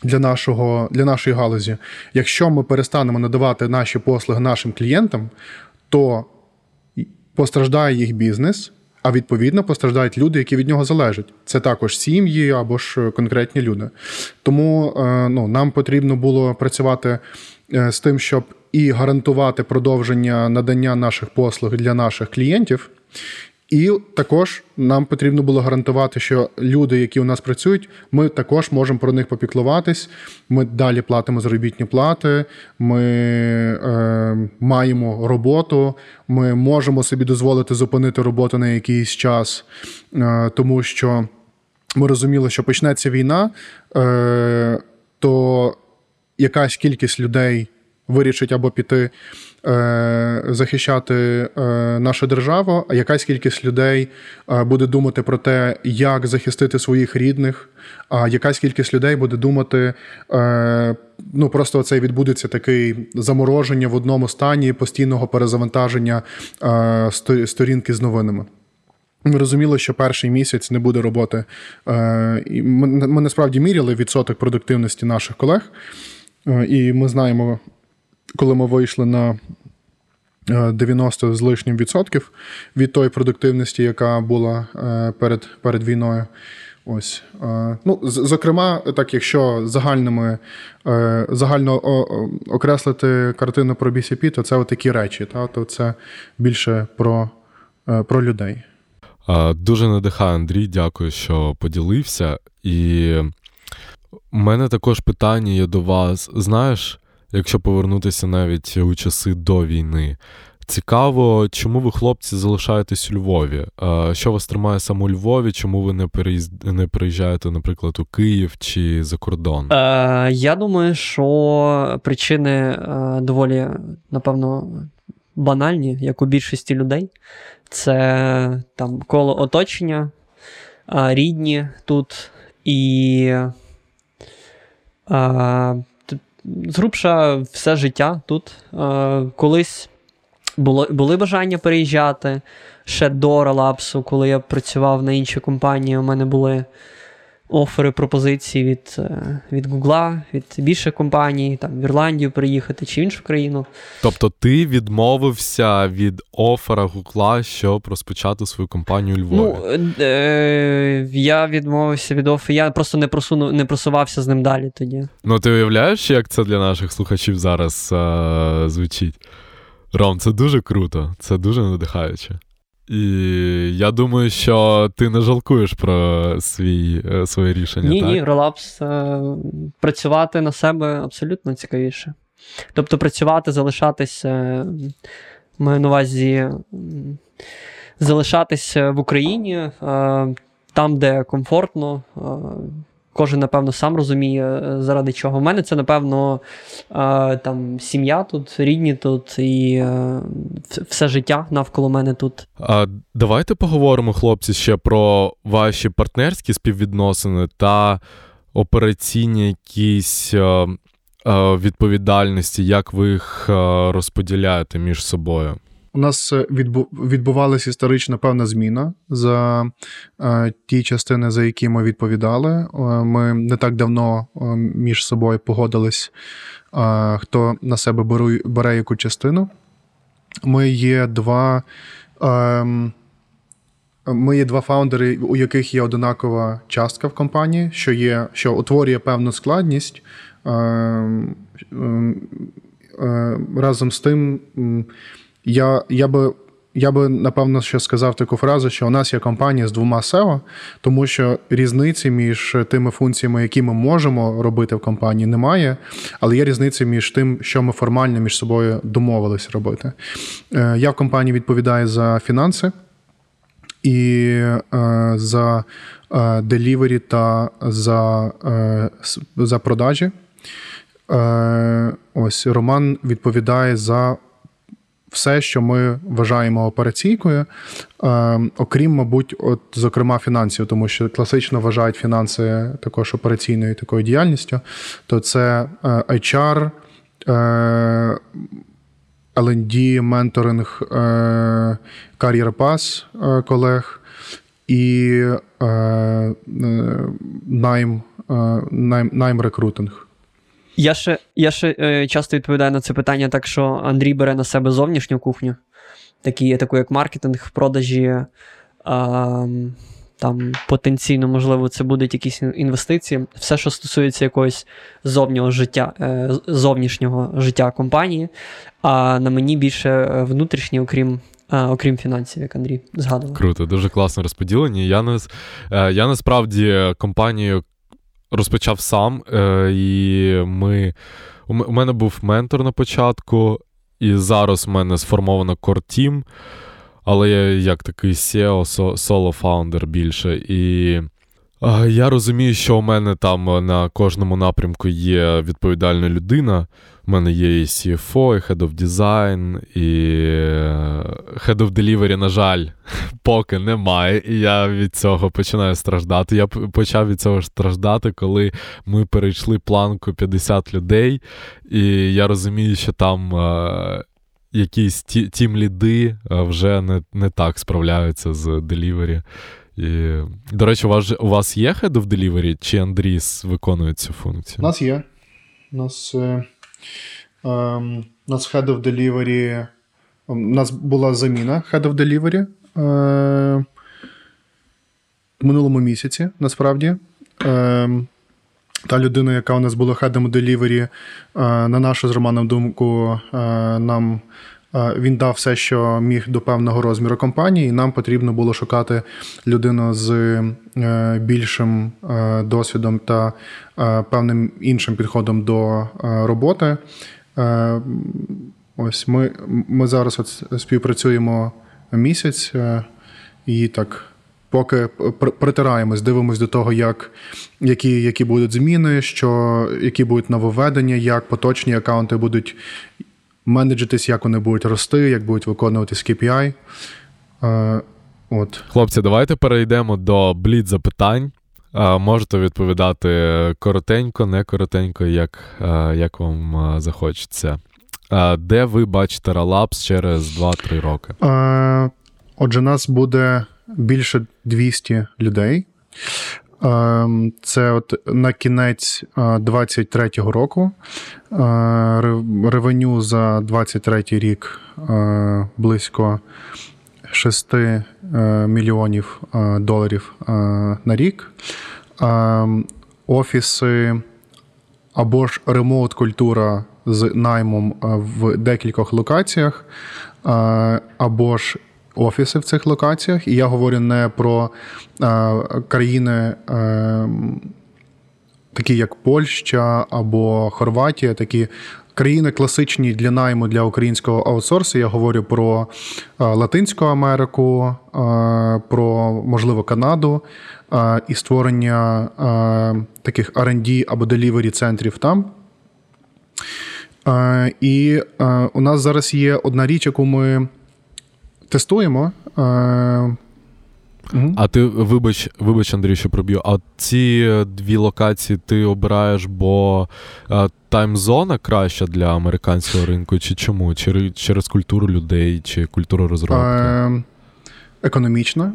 для нашого, для нашої галузі, якщо ми перестанемо надавати наші послуги нашим клієнтам, то постраждає їх бізнес, а відповідно постраждають люди, які від нього залежать. Це також сім'ї або ж конкретні люди. Тому е, ну, нам потрібно було працювати е, з тим, щоб і гарантувати продовження надання наших послуг для наших клієнтів, і також нам потрібно було гарантувати, що люди, які у нас працюють, ми також можемо про них попіклуватись. Ми далі платимо заробітні плати, ми е, маємо роботу, ми можемо собі дозволити зупинити роботу на якийсь час, е, тому що ми розуміли, що почнеться війна, е, то якась кількість людей вирішить або піти е, захищати е, нашу державу, а якась кількість людей е, буде думати про те, як захистити своїх рідних, а якась кількість людей буде думати. Е, Ну, просто це відбудеться такий замороження в одному стані постійного перезавантаження е, сторінки з новинами. Ми розуміли, що перший місяць не буде роботи. Е, ми, ми насправді міряли відсоток продуктивності наших колег, е, і ми знаємо, коли ми вийшли на 90 е, з лишнім відсотків від тої продуктивності, яка була е, перед перед війною. Ось. Е, ну, Зокрема, так, якщо загальними, загально окреслити картину про BCP, то це такі речі, та? то це більше про, про людей. Дуже надихає Андрій, дякую, що поділився. І в мене також питання є до вас. Знаєш, якщо повернутися навіть у часи до війни. Цікаво, чому ви, хлопці, залишаєтесь у Львові? Що вас тримає саме у Львові? Чому ви не переїзд... не приїжджаєте, наприклад, у Київ чи за кордон? Е, Я думаю, що причини е, доволі, напевно, банальні, як у більшості людей. Це там коло оточення, рідні тут і. Е, зрубша все життя тут. Е, колись було, були бажання переїжджати ще до релапсу, коли я працював на іншій компанії, у мене були офери, пропозиції від е, від Гугла, від більших компаній, там в Ірландію приїхати чи в іншу країну. Тобто ти відмовився від офера Гугла, щоб розпочати свою компанію у Львові? Ну, е- Я відмовився від оферу, я просто не просунув, не просувався з ним далі тоді. Ну, ти уявляєш, як це для наших слухачів зараз е- звучить? Ром, це дуже круто, це дуже надихаюче. І я думаю, що ти не жалкуєш про свій, е, своє рішення. Ні, так? ні, релапс е, працювати на себе абсолютно цікавіше. Тобто працювати, залишатися, е, маю на увазі, залишатися в Україні там, де комфортно, кожен, напевно, сам розуміє, е, заради чого. У мене це, напевно, там сім'я тут, рідні тут і все життя навколо мене тут. А Давайте поговоримо, хлопці, ще про ваші партнерські співвідносини та операційні якісь відповідальності, як ви їх розподіляєте між собою. У нас е, відбувалася історична певна зміна за е, ті частини, за які ми відповідали. Е, ми не так давно між собою погодились, хто на себе беру, бере яку частину. Ми є два. Ем, ми є два фаундери, у яких є одинакова частка в компанії, що є, що утворює певну складність. Ем, ем, разом з тим, я я би я би напевно ще сказав таку фразу, що у нас є компанія з двома SEO, тому що різниці між тими функціями, які ми можемо робити в компанії, немає, але є різниця між тим, що ми формально між собою домовились робити. Е, я в компанії відповідаю за фінанси і е, за делівері та за, е, за продажі. Ось Роман відповідає за все, що ми вважаємо операційкою, е, окрім, мабуть, от, зокрема, фінансів, тому що класично вважають фінанси також операційною такою діяльністю, то це е, HR, е, LD, менторинг, кар'єр пас колег і найм, найм, найм рекрутинг. Я ще я ще е, часто відповідаю на це питання, так що Андрій бере на себе зовнішню кухню, такі, таку як маркетинг, продажі. Е, там потенційно, можливо, це будуть якісь інвестиції. Все, що стосується якогось зовнього життя, е, зовнішнього життя компанії, а на мені більше внутрішнє, окрім. Окрім фінансів, як Андрій згадував. Круто, дуже класно розподілені. Я е, я насправді компанію розпочав сам, е, і ми. У мене був ментор на початку, і зараз у мене сформовано team, але я як такий SEO, соло-фаундер більше. І я розумію, що у мене там на кожному напрямку є відповідальна людина. У мене є і CFO, і Head of Design, і е, Head of Delivery, на жаль, поки немає. І я від цього починаю страждати. Я почав від цього страждати, коли ми перейшли планку 50 людей, і я розумію, що там. Е, якісь ті, тім ліди е, вже не не так справляються з делівері. І, До речі, у вас у вас є Head of Delivery, чи Андріс виконує цю функцію? У нас є. У нас е, е, нас Head of Delivery. У нас була заміна Head of Delivery е, в минулому місяці, насправді. Е, та людина, яка у нас була хедом Delivery, е, на нашу з Романом думку, е, нам він дав все, що міг до певного розміру компанії, і нам потрібно було шукати людину з е, більшим е, досвідом та е, певним іншим підходом до роботи. Ось ми ми зараз от співпрацюємо місяць і так. Поки притираємось, дивимось до того, як, які які будуть зміни, що, які будуть нововведення, як поточні аккаунти будуть менеджитись, як вони будуть рости, як будуть виконуватись KPI. Е, от. Хлопці, давайте перейдемо до блід запитань. Е, можете відповідати коротенько, не коротенько, як е, як вам захочеться. Де ви бачите Ралапс через 2-3 роки? Отже, нас буде більше 200 людей. Ем, це от на кінець 23-го року. Е, ревеню за 23-й рік е, близько 6 е, мільйонів доларів на рік. Ем, офіси або ж ремоут культура з наймом в декількох локаціях, або ж офіси в цих локаціях, і я говорю не про е, країни. Е, Такі як Польща або Хорватія, такі країни класичні для найму для українського аутсорсу. Я говорю про Латинську Америку, про можливо Канаду і створення таких R&D або делівері центрів там. І у нас зараз є одна річ, яку ми тестуємо. А ти вибач, вибач, Андрій, що проб'ю. А ці дві локації ти обираєш, бо таймзона краща для американського ринку, чи чому? Через, через культуру людей, чи культуру розробки? Е, економічно.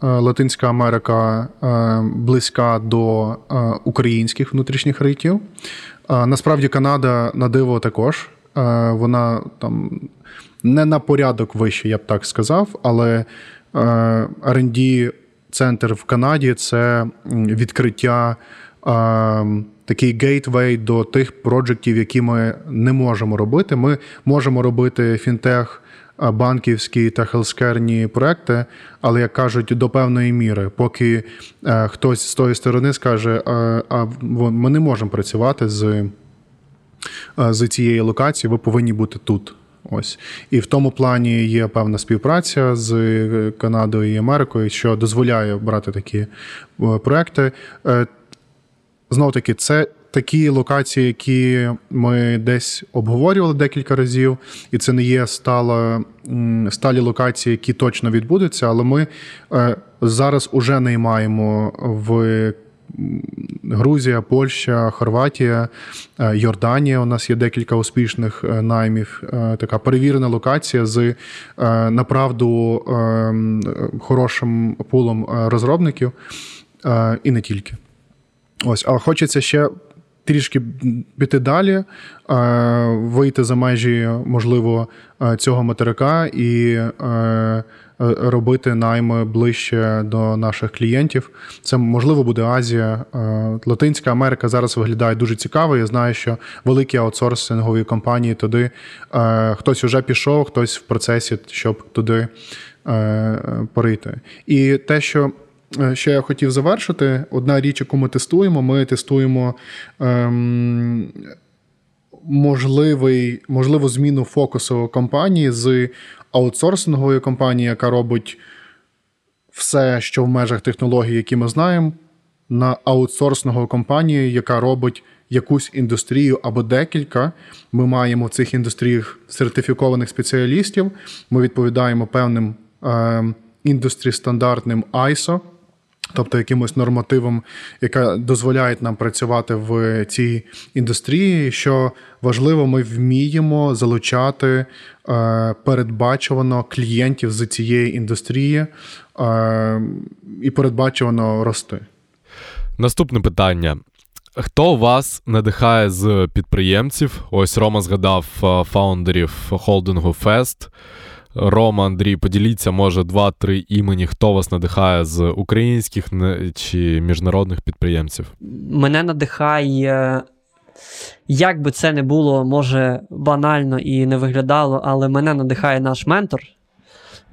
Латинська Америка е, близька до е, українських внутрішніх ритів. Насправді, Канада на диво також. Вона там не на порядок вище, я б так сказав, але R&D центр в Канаді це відкриття. Такий гейтвей до тих проджектів, які ми не можемо робити. Ми можемо робити фінтех, банківські та хелскерні проекти, але як кажуть, до певної міри, поки е, хтось з тої сторони скаже, а ми не можемо працювати з, е, з цієї локації, ви повинні бути тут. Ось і в тому плані є певна співпраця з е, Канадою і Америкою, що дозволяє брати такі е, проекти. Е, Знов таки, це такі локації, які ми десь обговорювали декілька разів, і це не є стала, сталі локації, які точно відбудуться, але ми зараз уже наймаємо в Грузія, Польща, Хорватія, е, Йорданія. У нас є декілька успішних е, наймів. Е, така перевірена локація з направду хорошим пулом розробників і не тільки. Ось, але хочеться ще. Трішки піти далі, вийти за межі, можливо, цього материка і робити найми ближче до наших клієнтів. Це можливо буде Азія, е, Латинська Америка зараз виглядає дуже цікаво. Я знаю, що великі аутсорсингові компанії туди е, хтось вже пішов, хтось в процесі, щоб туди перейти. І те, що Ще я хотів завершити. Одна річ, яку ми тестуємо, ми тестуємо ем, можливий, можливу зміну фокусу компанії з аутсорсингової компанії, яка робить все, що в межах технологій, які ми знаємо, на аутсорсингову компанію, яка робить якусь індустрію або декілька. Ми маємо в цих індустріях сертифікованих спеціалістів. Ми відповідаємо певним е, індустрі стандартним ISO тобто якимось нормативом, яка дозволяє нам працювати в цій індустрії. Що важливо, ми вміємо залучати е, передбачувано клієнтів з цієї індустрії е, і передбачувано рости. Наступне питання. Хто вас надихає з підприємців? Ось Рома згадав е, фаундерів холдингу Fest. Рома, Андрій, поділіться, може, два-три імені, хто вас надихає з українських чи міжнародних підприємців? Мене надихає, як би це не було, може, банально і не виглядало, але мене надихає наш ментор,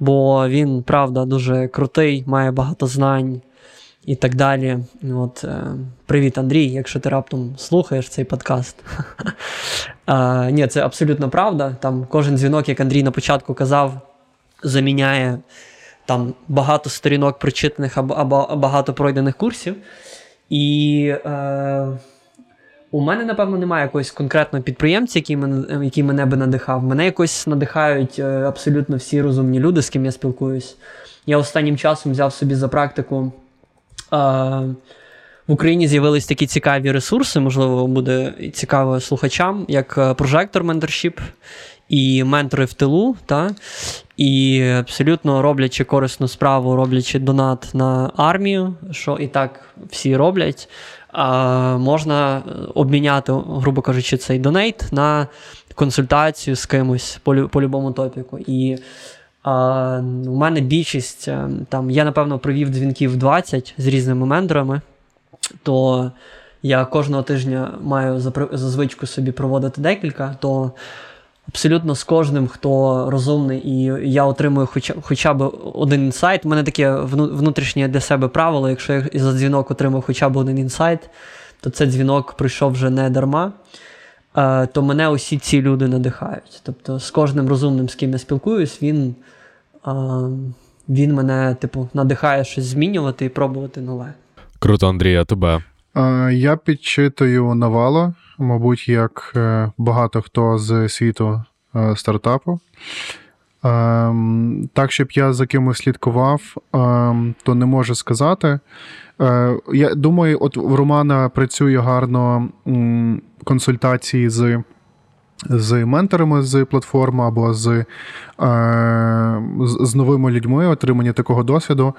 бо він, правда, дуже крутий, має багато знань і так далі. От, е, Привіт, Андрій, якщо ти раптом слухаєш цей подкаст. а, Ні, це абсолютно правда. Там Кожен дзвінок, як Андрій на початку казав, заміняє там багато сторінок прочитаних або, багато пройдених курсів. І е, у мене, напевно, немає якогось конкретного підприємця, який мене, який мене би надихав. Мене якось надихають е, абсолютно всі розумні люди, з ким я спілкуюсь. Я останнім часом взяв собі за практику в Україні з'явились такі цікаві ресурси, можливо, буде цікаво слухачам, як е, прожектор менторшіп і ментори в тилу. Та? І абсолютно роблячи корисну справу, роблячи донат на армію, що і так всі роблять. Можна обміняти, грубо кажучи, цей донейт на консультацію з кимось по любому топіку. І а, У мене більшість е, там я, напевно, провів дзвінків 20 з різними мендорами, то я кожного тижня маю за, за звичку собі проводити декілька, то абсолютно з кожним, хто розумний, і я отримую хоча, хоча б один інсайт. У мене таке внутрішнє для себе правило. Якщо я за дзвінок отримав хоча б один інсайт, то цей дзвінок прийшов вже не дарма. Е, то мене усі ці люди надихають. Тобто, з кожним розумним, з ким я спілкуюсь, він е, він мене, типу, надихає щось змінювати і пробувати нове. Круто, Андрій, а тебе? Е, я підчитую Навало, мабуть, як багато хто з світу стартапу. Ем, так, щоб я за кимось слідкував, ем, то не можу сказати. Я думаю, от в Романа працює гарно консультації з. З менторами з платформи або з, е, з новими людьми отримання такого досвіду.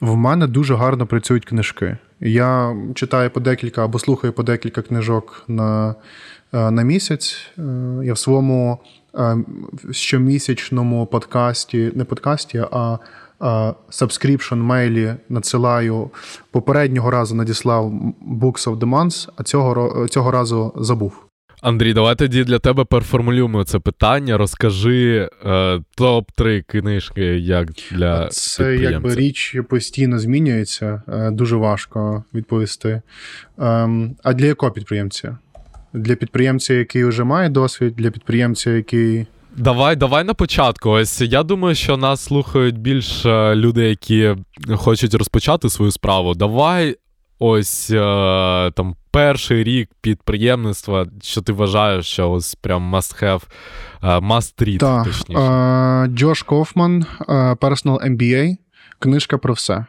В мене дуже гарно працюють книжки. Я читаю по декілька або слухаю по декілька книжок на е, на місяць. Е, я в своєму е, щомісячному подкасті, не подкасті, а subscription мейлі надсилаю. Попереднього разу надіслав Books of the Month, а цього цього разу забув. Андрій, давай тоді для тебе переформулюємо це питання. Розкажи е, топ-3 книжки, як для це якби річ постійно змінюється, е, дуже важко відповісти. Е, а для якого підприємця? Для підприємця, який вже має досвід, для підприємця, який. Давай, давай на початку. Ось я думаю, що нас слухають більш е, люди, які хочуть розпочати свою справу. Давай ось е, там перший рік підприємництва, що ти вважаєш, що ось прям must have, е, must read, Так. точніше. Е, Джош Кофман, Personal MBA, книжка про все.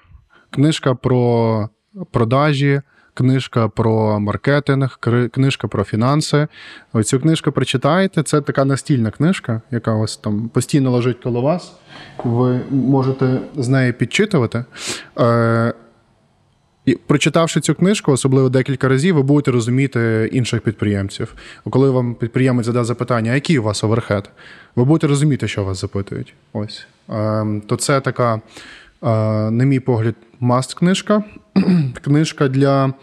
Книжка про продажі. Книжка про маркетинг, книжка про фінанси. Оцю книжку прочитаєте. Це така настільна книжка, яка ось там постійно лежить коло вас. Ви можете з неї підчитувати. І прочитавши цю книжку, особливо декілька разів, ви будете розуміти інших підприємців. Коли вам підприємець задасть запитання, який у вас overhead, ви будете розуміти, що вас запитують. Ось. Ем, то це така, е, на мій погляд, must книжка. Для,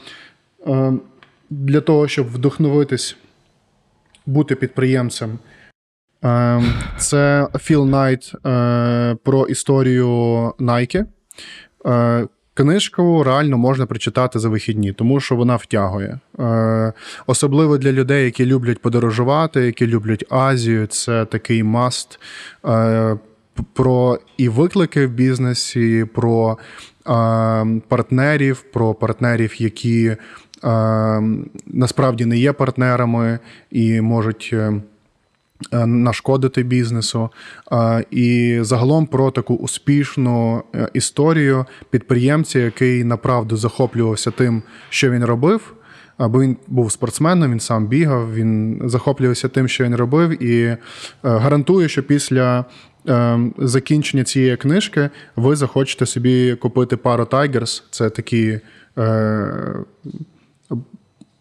для того, щоб вдохновитись, бути підприємцем. Ем, це Філ Найт про історію Nike. Книжку реально можна прочитати за вихідні, тому що вона втягує. Особливо для людей, які люблять подорожувати, які люблять Азію. Це такий must про і виклики в бізнесі, про партнерів, про партнерів, які насправді не є партнерами і можуть. Е, Е, нашкодити бізнесу. І загалом про таку успішну е, історію підприємця, який направду захоплювався тим, що він робив. Бо він був спортсменом, він сам бігав, він захоплювався тим, що він робив, і гарантую, що після закінчення цієї книжки ви захочете собі купити пару Tigers. Це такі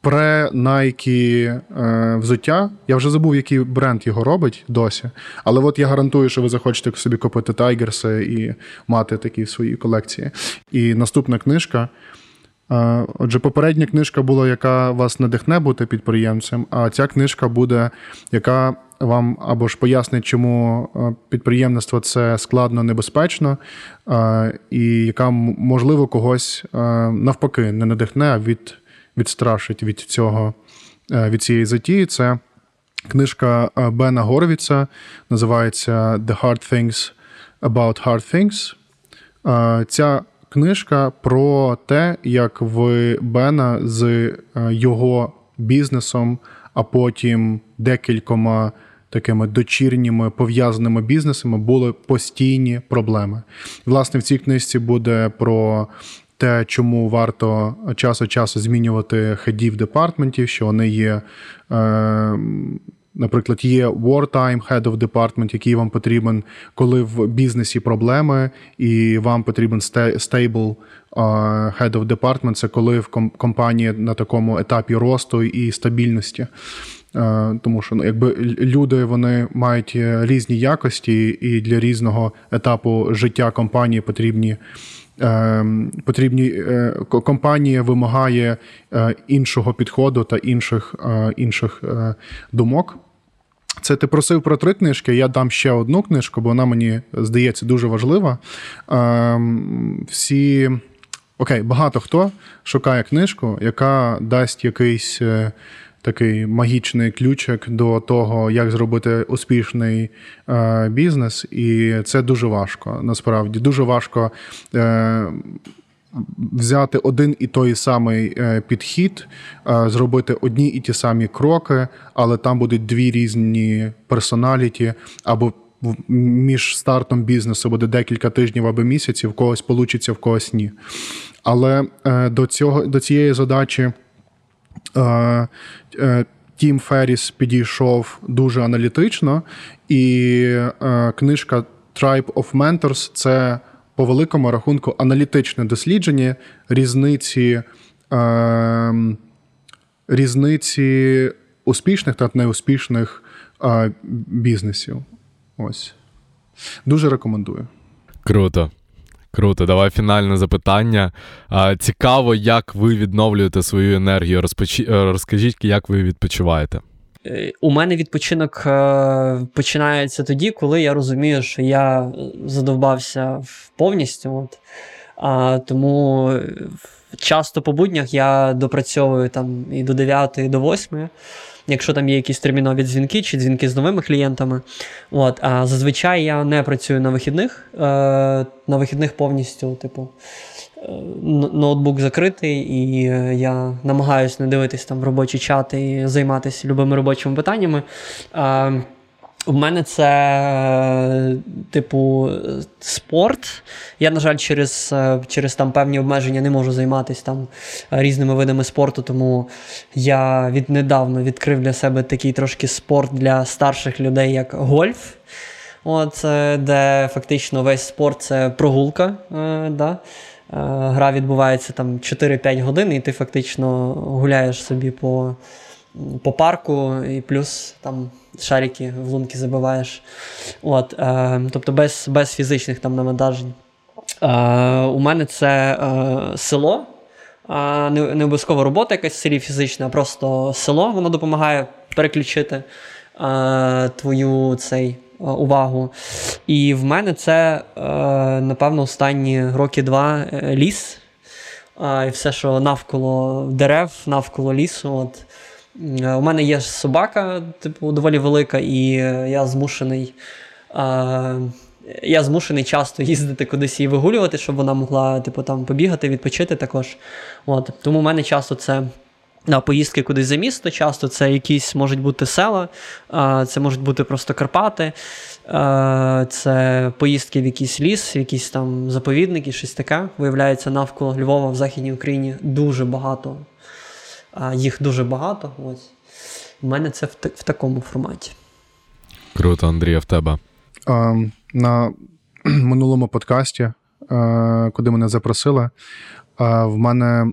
пре Nike е, взуття. Я вже забув, який бренд його робить досі. Але от я гарантую, що ви захочете собі купити Тайгерси і мати такі в своїй колекції. І наступна книжка. Е, отже, попередня книжка була, яка вас надихне бути підприємцем, а ця книжка буде, яка вам або ж пояснить, чому е, підприємництво це складно небезпечно, е, і яка, можливо, когось навпаки не надихне, а від відстрашить від цього е, від цієї затії. Це книжка е, Бена Горвіца, називається The Hard Things About Hard Things. Е, ця книжка про те, як в Бена з його бізнесом, а потім декількома. Такими дочірніми пов'язаними бізнесами були постійні проблеми. Власне, в цій книжці буде про те, чому варто час від часу змінювати хедів департментів, що вони є. Е, Наприклад, є wartime head of department, який вам потрібен, коли в бізнесі проблеми, і вам потрібен stable head of department, це коли в компанії на такому етапі росту і стабільності. Е, тому що ну, якби люди вони мають різні якості, і для різного етапу життя компанії потрібні Ем, потрібні е, компанія вимагає е, іншого підходу та інших, е, інших думок. Це ти просив про три книжки. Я дам ще одну книжку, бо вона мені здається дуже важлива. Ем, всі окей, багато хто шукає книжку, яка дасть якийсь такий магічний ключик до того, як зробити успішний е, бізнес, і це дуже важко. Насправді дуже важко. Е, Взяти один і той самий е, підхід, е, зробити одні і ті самі кроки, але там будуть дві різні персоналіті, або між стартом бізнесу буде декілька тижнів або місяців, в когось получиться, в когось ні. Але е, до цього до цієї задачі Тім Ферріс підійшов дуже аналітично, і книжка Tribe of Mentors це по великому рахунку аналітичне дослідження різниці е, різниці успішних та неуспішних е, бізнесів. Ось. Дуже рекомендую. Круто. Круто, давай фінальне запитання. Цікаво, як ви відновлюєте свою енергію. Розпочі... Розкажіть, як ви відпочиваєте. Е, у мене відпочинок е, починається тоді, коли я розумію, що я задовбався повністю. От. А, Тому е, часто по буднях я допрацьовую там і до 9, і до 8, якщо там є якісь термінові дзвінки чи дзвінки з новими клієнтами. От. А зазвичай я не працюю на вихідних, на вихідних повністю, типу ноутбук закритий, і е, я намагаюся не дивитись там в робочі чати і займатися любими робочими питаннями. У мене це, типу, спорт. Я, на жаль, через е, через там певні обмеження не можу займатися там різними видами спорту, тому я віднедавно відкрив для себе такий трошки спорт для старших людей, як гольф. От, е, Де фактично весь спорт це прогулка. да. Е, гра відбувається там 4-5 годин, і ти фактично гуляєш собі по по парку, і плюс там шарики в лунки забиваєш. От, е, Тобто без без фізичних там навантажень. Е, У мене це е, село. Не не обов'язково робота якась в селі фізична, а просто село, воно допомагає переключити е, твою цей Е, увагу. І в мене це, е, напевно, останні роки два е, ліс. І все, що навколо дерев, навколо лісу. От. У мене є собака, типу, доволі велика, і я змушений. Я змушений часто їздити кудись і вигулювати, щоб вона могла типу, там побігати, відпочити також. От. Тому в мене часто це на поїздки кудись за місто, часто це якісь можуть бути села, це можуть бути просто Карпати, це поїздки в якийсь ліс, в якісь там заповідники, щось таке. Виявляється, навколо Львова в Західній Україні дуже багато. Їх дуже багато. Ось. У мене це в, в такому форматі. Круто, Андрій, а в тебе. А, на минулому подкасті, а, куди мене запросили, а, в мене.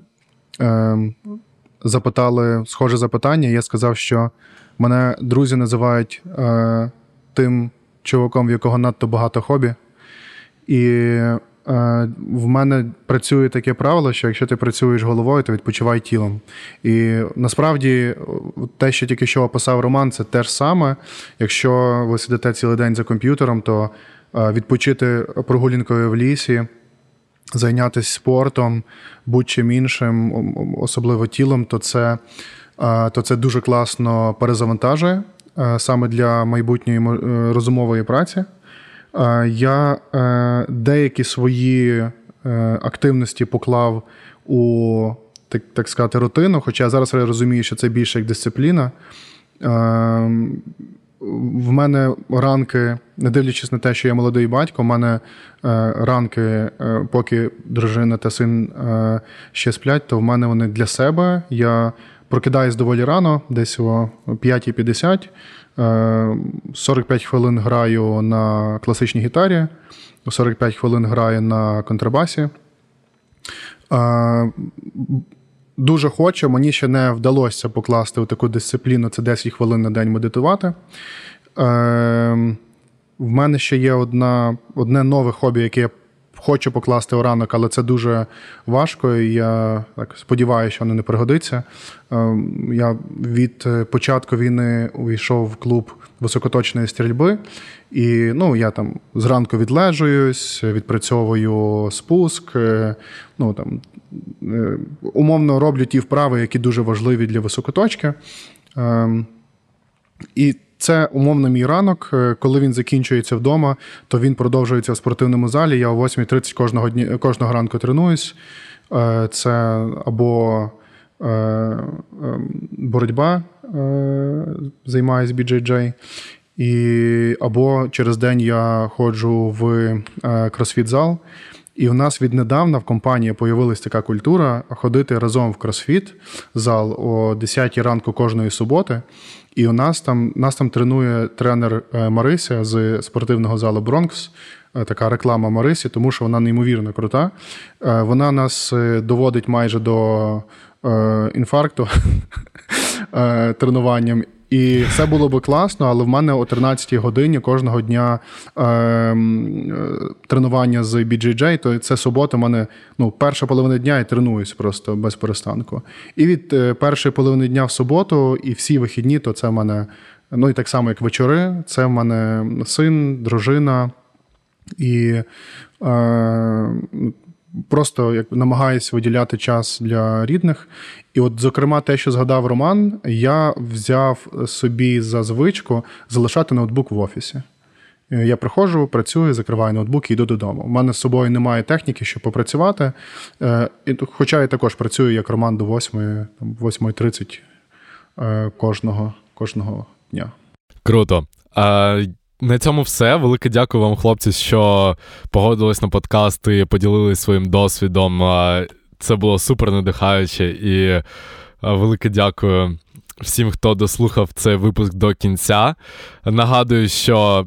Ем, запитали схоже запитання. Я сказав, що мене друзі називають е, тим чуваком, в якого надто багато хобі. І е, в мене працює таке правило, що якщо ти працюєш головою, то відпочивай тілом. І насправді те, що тільки що описав Роман, це те ж саме. Якщо ви сидите цілий день за комп'ютером, то е, відпочити прогулянкою в лісі зайнятися спортом, будь-чим іншим, особливо тілом, то це то це дуже класно перезавантажує саме для майбутньої е, розумової праці. Я е, деякі свої е, активності поклав у так так сказати, рутину, хоча я зараз розумію, що це більше як дисципліна. В мене ранки, не дивлячись на те, що я молодий батько, в мене е, ранки, е, поки дружина та син е, ще сплять, то в мене вони для себе. Я прокидаюсь доволі рано, десь о 5.50. 45 хвилин граю на класичній гітарі, 45 хвилин граю на контрабасі. Дуже хочу, мені ще не вдалося покласти у таку дисципліну це 10 хвилин на день медитувати. Е, В мене ще є одна, одне нове хобі, яке я хочу покласти у ранок, але це дуже важко. і Я так сподіваюся, що воно не пригодиться. Е, я від початку війни увійшов в клуб високоточної стрільби, і ну, я там зранку відлежуюсь, відпрацьовую спуск. Е, ну, там, е, Умовно роблю ті вправи, які дуже важливі для високоточки. Ем, і це умовно мій ранок. Е, коли він закінчується вдома, то він продовжується в спортивному залі. Я о 8.30 кожного дня, кожного ранку тренуюсь. Е, це або ем, боротьба, займаюсь BJJ, і або через день я ходжу в кросфіт-зал. І у нас віднедавна в компанії появилась така культура ходити разом в кросфіт зал о 10 ранку кожної суботи. І у нас там нас там тренує тренер е, Марися з спортивного залу Бронкс. Е, така реклама Марисі, тому що вона неймовірно крута. Е, вона нас доводить майже до інфаркту тренуванням. І все було би класно, але в мене о 13-й годині кожного дня е, е, тренування з BJJ, то це субота, в мене ну, перша половина дня я тренуюсь просто без перестанку. І від е, першої половини дня в суботу, і всі вихідні, то це в мене, ну і так само, як вечори, це в мене син, дружина. І е, просто як намагаюся виділяти час для рідних. І, от, зокрема, те, що згадав Роман, я взяв собі за звичку залишати ноутбук в офісі. Е, я приходжу, працюю, закриваю ноутбук і йду додому. У мене з собою немає техніки, щоб попрацювати. Е, хоча я також працюю як Роман до 8.30 е, кожного кожного дня. Круто. На цьому все. Велике дякую вам, хлопці, що погодились на подкаст і поділились своїм досвідом. Це було супер надихаюче і велике дякую всім, хто дослухав цей випуск до кінця. Нагадую, що.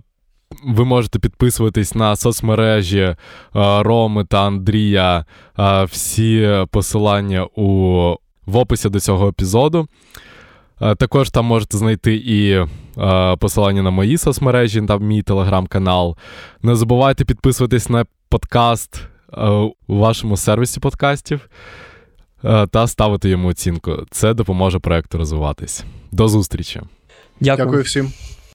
Ви можете підписуватись на соцмережі Роми та Андрія. Всі посилання у в описі до цього епізоду. Також там можете знайти і посилання на мої соцмережі, там мій телеграм-канал. Не забувайте підписуватись на подкаст у вашому сервісі подкастів та ставити йому оцінку. Це допоможе проекту розвиватись. До зустрічі. Дякую, Дякую всім.